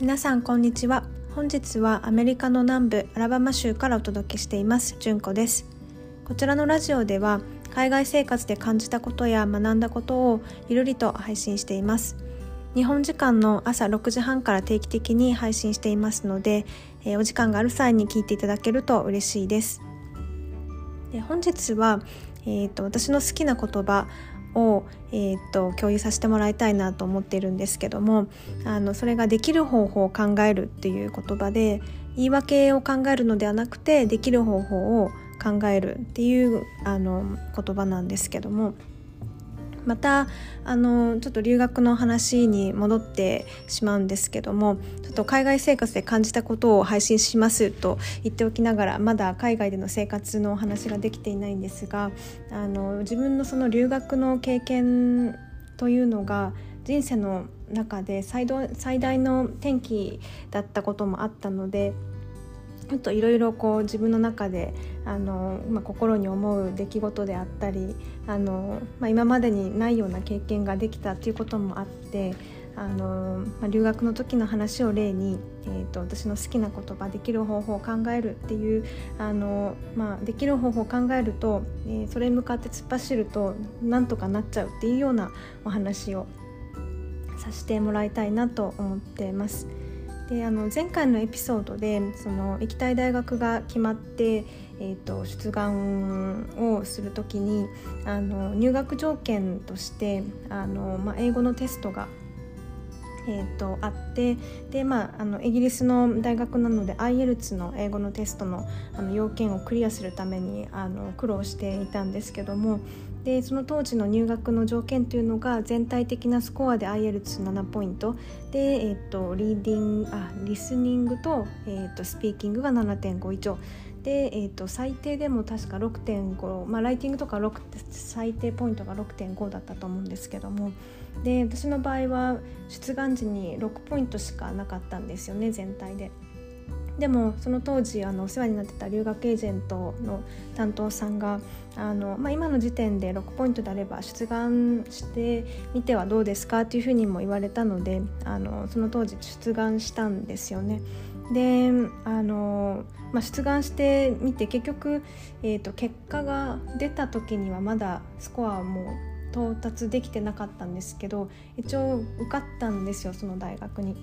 皆さんこんにちは。本日はアメリカの南部アラバマ州からお届けしています。純子です。こちらのラジオでは海外生活で感じたことや学んだことをゆるりと配信しています。日本時間の朝6時半から定期的に配信していますので、えー、お時間がある際に聞いていただけると嬉しいです。で本日は、えーと私の好きな言葉を、えーと、共有させてもらいたいなと思っているんですけどもあのそれができる方法を考えるっていう言葉で言い訳を考えるのではなくてできる方法を考えるっていうあの言葉なんですけどもまたあのちょっと留学の話に戻ってしまうんですけどもちょっと海外生活で感じたことを配信しますと言っておきながらまだ海外での生活のお話ができていないんですがあの自分のその留学の経験というのが人生の中で最大の転機だったこともあったのでちょっといろいろこう自分の中であの、まあ、心に思う出来事であったりあの、まあ、今までにないような経験ができたということもあってあの、まあ、留学の時の話を例に、えーと、私の好きな言葉できる方法を考えるっていうあの、まあ、できる方法を考えると、えー、それに向かって突っ走るとなんとかなっちゃうっていうようなお話をさせてもらいたいなと思ってます。であの前回のエピソードでその行きたい大学が決まって、えーと、出願をする時にあの入学条件としてあの、まあ、英語のテストがえーと、あってで、まあ、あのイギリスの大学なので IELTS の英語のテストのあの要件をクリアするためにあの苦労していたんですけどもでその当時の入学の条件というのが全体的なスコアで IELTS7 ポイント。で、えーと、リーディングあリスニングと,、えーと、スピーキングが7.5以上。で、えーと、最低でも確か6.5、まあ、ライティングとか6最低ポイントが6.5だったと思うんですけども。で私の場合は出願時に6ポイントしかなかったんですよね全体で。でもその当時あのお世話になってた留学エージェントの担当さんがあの、まあ、今の時点で6ポイントであれば出願してみてはどうですかというふうにも言われたのであのその当時出願したんですよね。であの、まあ、出願してみて結局、えーと、結果が出た時にはまだスコアも到達できてなかったんですけど一応受かったんですよその大学に。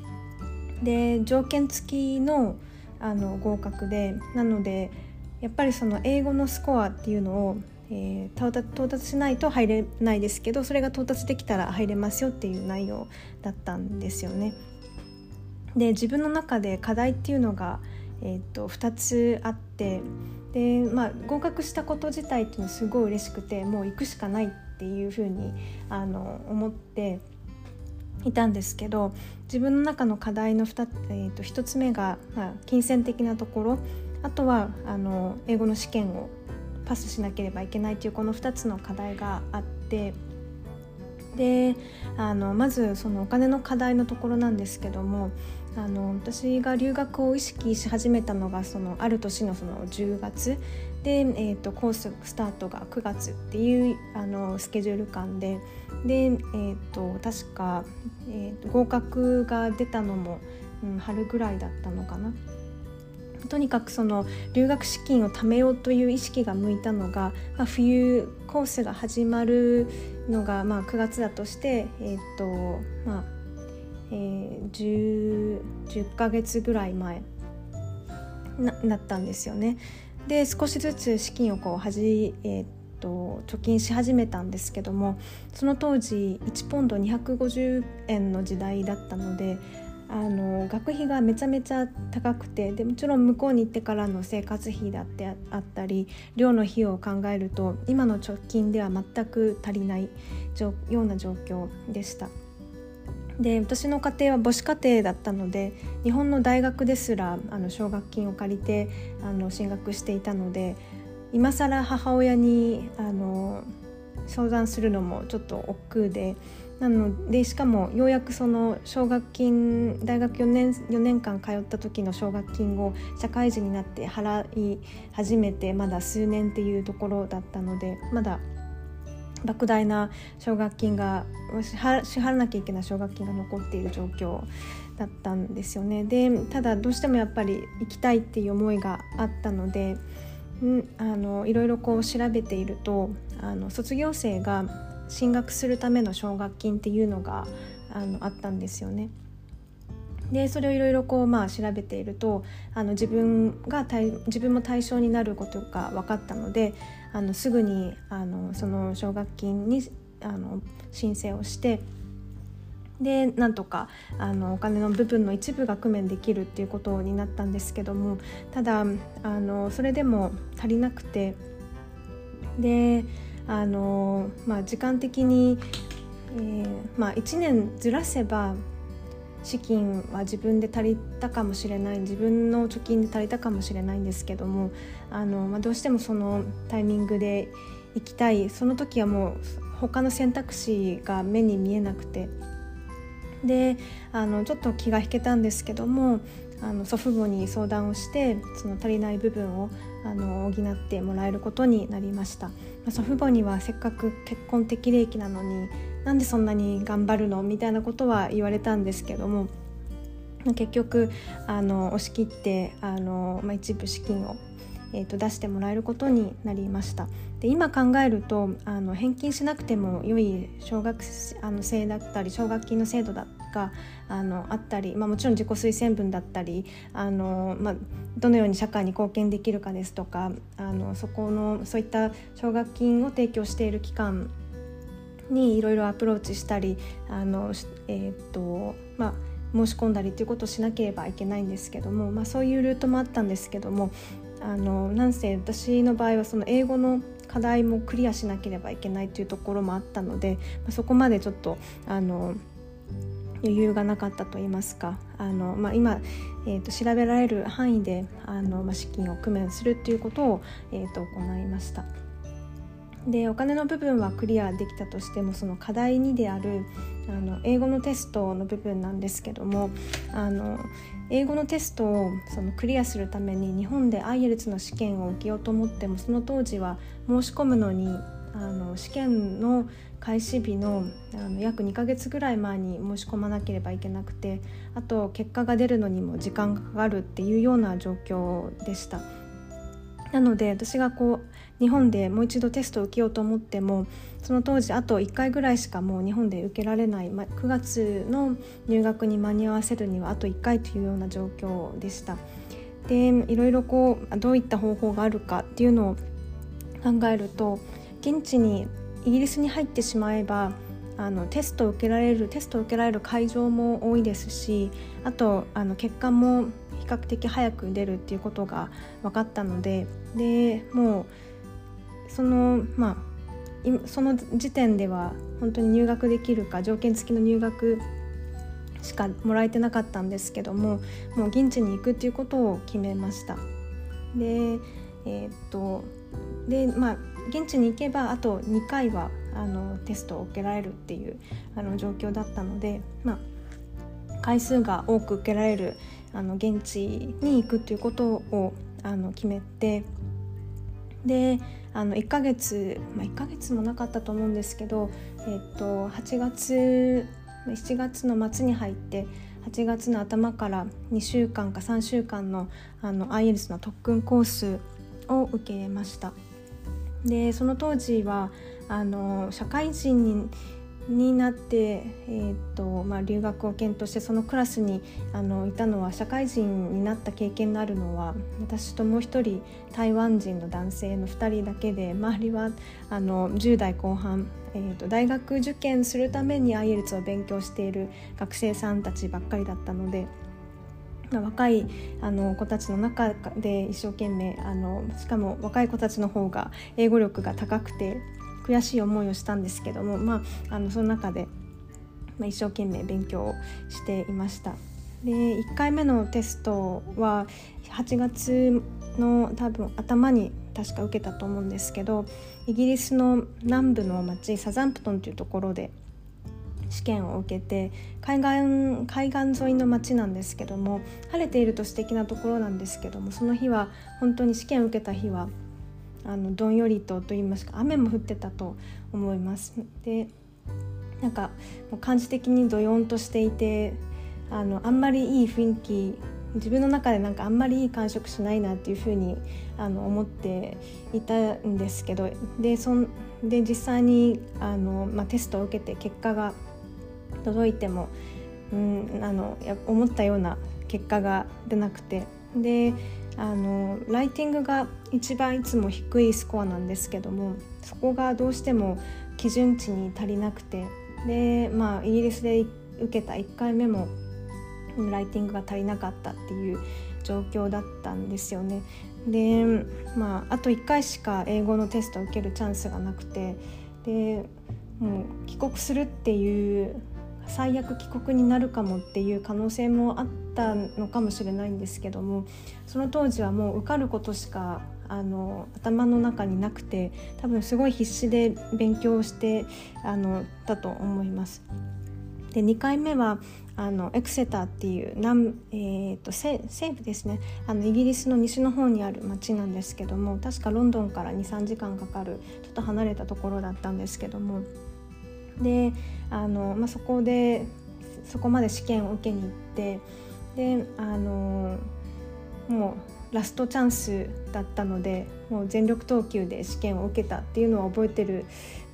で条件付きのあの合格でなのでやっぱりその英語のスコアっていうのを、えー、到達しないと入れないですけどそれが到達できたら入れますよっていう内容だったんですよね。で自分の中で課題っていうのが、えーと、2つあってで、まあ、合格したこと自体っていうのはすごい嬉しくてもう行くしかないっていうふうにあの思っていたんですけど自分の中の課題の 2,、えー、と1つ目が、まあ、金銭的なところあとはあの英語の試験をパスしなければいけないというこの2つの課題があってであのまずそのお金の課題のところなんですけどもあの私が留学を意識し始めたのがそのある年のその10月で、えーと、コーススタートが9月っていうあのスケジュール感でで、えーと、確か、えーと、合格が出たのも、うん、春ぐらいだったのかな。とにかくその留学資金を貯めようという意識が向いたのが、まあ、冬コースが始まるのがまあ9月だとして、えーとまあえー、10, 10ヶ月ぐらい前ななったんですよね。で少しずつ資金をこうはじ、えー、と貯金し始めたんですけどもその当時1ポンド250円の時代だったのであの学費がめちゃめちゃ高くてでもちろん向こうに行ってからの生活費だってあったり寮の費用を考えると今の貯金では全く足りないような状況でした。で私の家庭は母子家庭だったので日本の大学ですらあの奨学金を借りてあの進学していたので今更母親にあの相談するのもちょっと億劫でなのでしかもようやくその奨学金大学4年 ,4 年間通った時の奨学金を社会人になって払い始めてまだ数年っていうところだったのでまだ莫大な奨学金が支払わなきゃいけない奨学金が残っている状況だったんですよね。でただどうしてもやっぱり行きたいっていう思いがあったのでんあのいろいろこう調べているとあの卒業生が進学するための奨学金っていうのがあのあったんですよね。でそれをいろいろこう、まあ、調べているとあの自分が自分も対象になることが分かったのであのすぐにあのその奨学金にあの申請をしてでなんとかあのお金の部分の一部が工面できるっていうことになったんですけどもただあのそれでも足りなくてであの、まあ、時間的に、えーまあ、1年ずらせば資金は自分で足りたかもしれない自分の貯金で足りたかもしれないんですけどもあの、まあ、どうしてもそのタイミングで行きたいその時はもう他の選択肢が目に見えなくて。であのちょっと気が引けたんですけどもあの祖父母に相談をしてその足りない部分をあの補ってもらえることになりました、まあ、祖父母にはせっかく結婚適齢期なのになんでそんなに頑張るのみたいなことは言われたんですけども結局あの押し切ってあの、まあ、一部資金をえーと、出してもらえることになりました。で今考えるとあの返金しなくても良い小学あの生だったり奨学金の制度だがあのあったり、まあ、もちろん自己推薦文だったりあの、まあ、どのように社会に貢献できるかですとかあのそこのそういった奨学金を提供している機関にいろいろアプローチしたりあの、えーとまあ、申し込んだりということをしなければいけないんですけども、まあ、そういうルートもあったんですけどもあのなんせ私の場合はその英語の課題もクリアしなければいけないというところもあったので、まあ、そこまでちょっとあの余裕がなかったと言いますかあの、まあ、今、えーと、調べられる範囲であの、まあ、資金を工面するっていうことを、えーと行いました。でお金の部分はクリアできたとしてもその課題2であるあの英語のテストの部分なんですけどもあの英語のテストをそのクリアするために日本で IELTS の試験を受けようと思ってもその当時は申し込むのにあの試験の開始日のあの約2ヶ月ぐらい前に申し込まなければいけなくてあと結果が出るのにも時間がかかるっていうような状況でした。なので私がこう日本でもう一度テストを受けようと思ってもその当時あと1回ぐらいしかもう日本で受けられない、ま、9月の入学に間に合わせるにはあと1回というような状況でした。でいろいろこうどういった方法があるかっていうのを考えると現地にイギリスに入ってしまえばあのテストを受けられるテストを受けられる会場も多いですしあとあの結果も比較的早く出るっていうことが分かったのででもうそのまあその時点では本当に入学できるか条件付きの入学しかもらえてなかったんですけどももう現地に行くっていうことを決めました。でえー、っとでまあ現地に行けばあと2回はあのテストを受けられるっていうあの状況だったので、まあ、回数が多く受けられるあの現地に行くっていうことをあの決めてであの1ヶ月、まあ、1ヶ月もなかったと思うんですけど、えっと8月7月の末に入って8月の頭から2週間か3週間のあの IELTS の特訓コースを受けましたでその当時はあの社会人にになって、えーとまあ、留学を検討してそのクラスにあのいたのは社会人になった経験のあるのは私ともう一人台湾人の男性の2人だけで周りはあの10代後半、えーと、大学受験するために IELTS を勉強している学生さんたちばっかりだったので。若いあの子たちの中で一生懸命あのしかも若い子たちの方が英語力が高くて悔しい思いをしたんですけども、まあ、あのその中で、まあ、一生懸命勉強をしていました。で1回目のテストは8月の多分頭に確か受けたと思うんですけどイギリスの南部の町サザンプトンというところで試験を受けて海岸海岸沿いの町なんですけども晴れていると素敵なところなんですけどもその日は本当に試験を受けた日はあのどんよりとと言いますか雨も降ってたと思います。でなんかもう感じ的にどよんとしていてあのあんまりいい雰囲気自分の中でなんかあんまりいい感触しないなっていうふうにあの思っていたんですけどでそんで実際にあの、まあ、テストを受けて結果が届いても、うん、あの思ったような結果が出なくて。であのライティングが一番いつも低いスコアなんですけどもそこがどうしても基準値に足りなくて。でまあイギリスで受けた1回目もライティングが足りなかったっていう状況だったんですよね。でまああと1回しか英語のテストを受けるチャンスがなくて。でもう帰国するっていう最悪帰国になるかもっていう可能性もあったのかもしれないんですけどもその当時はもう受かることしかあの頭の中になくて多分すごい必死で勉強してあのだと思います。で2回目はあのエクセターっていう南、えーと、西部ですねあのイギリスの西の方にある町なんですけども確かロンドンから23時間かかるちょっと離れたところだったんですけどもであの、まあ、そこでそこまで試験を受けに行ってであのもうラストチャンスだったのでもう全力投球で試験を受けたっていうのは覚えてる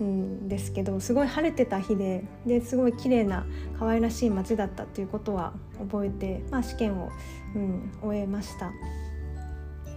んですけどすごい晴れてた日でですごい綺麗な可愛らしい街だったっていうことは覚えて、まあ、試験を、うん、終えました。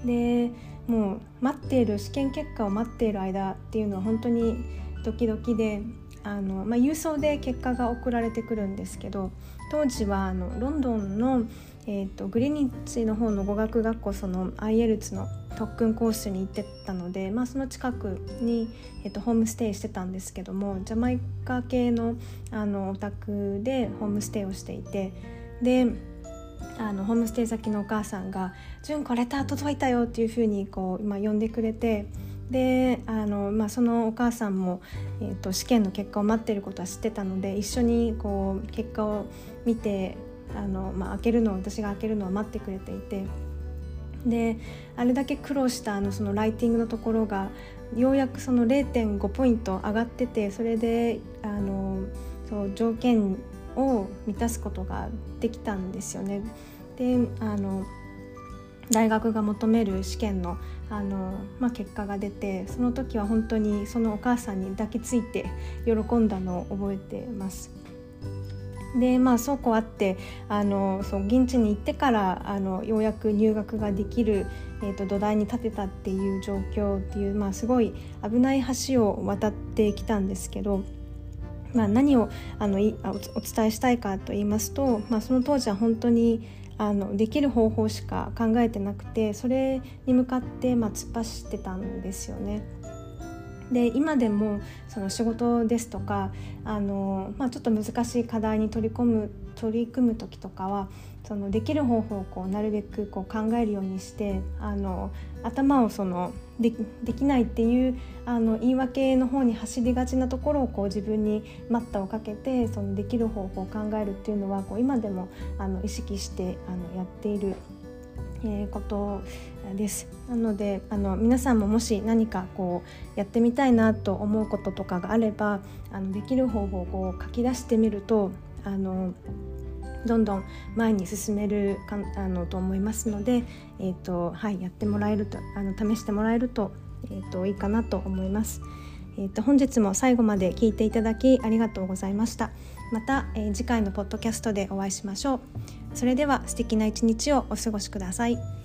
でもう待っている試験結果を待っている間っていうのは本当にドキドキであの、まあ、郵送で結果が送られてくるんですけど当時はあのロンドンのえーと、グリニッチの方の語学学校その IELTS の特訓コースに行ってたので、まあ、その近くに、えーと、ホームステイしてたんですけどもジャマイカ系のあのお宅でホームステイをしていてであのホームステイ先のお母さんが「純子レター届いたよ」っていうふうにこう、まあ、呼んでくれて。であの、まあ、そのお母さんも、えーと試験の結果を待ってることは知ってたので一緒にこう結果を見てあの、まあ、開けるのを私が開けるのを待ってくれていてであれだけ苦労したあのそのライティングのところがようやくその0.5ポイント上がっててそれであのそう条件を満たすことができたんですよね。であの大学が求める試験のあの、まあ、結果が出てその時は本当にそのお母さんに抱きついて喜んだのを覚えてます。でまあそうこうあってあのそう現地に行ってからあのようやく入学ができる、えーと、土台に立てたっていう状況っていう、まあ、すごい危ない橋を渡ってきたんですけど。まあ、何をあのいお伝えしたいかと言いますと、まあ、その当時は本当にあのできる方法しか考えてなくてそれに向かって、まあ、突っ走ってたんですよね。で今でもその仕事ですとかあの、まあ、ちょっと難しい課題に取り込む取り組む時とかはそのできる方法をこうなるべくこう考えるようにしてあの頭をそのでできないっていうあの言い訳の方に走りがちなところをこう自分に待ったをかけてそのできる方法を考えるっていうのはこう今でもあの意識してあのやっているえー、ことです。なのであの皆さんももし何かこうやってみたいなと思うこととかがあればあのできる方法をこう書き出してみるとあのどんどん前に進めるかあのと思いますので、えーとはい、やってもらえるとあの試してもらえると,、えーと、いいかなと思います。えーと本日も最後まで聞いていただきありがとうございました。また、えー、次回のポッドキャストでお会いしましょう。それでは素敵な一日をお過ごしください。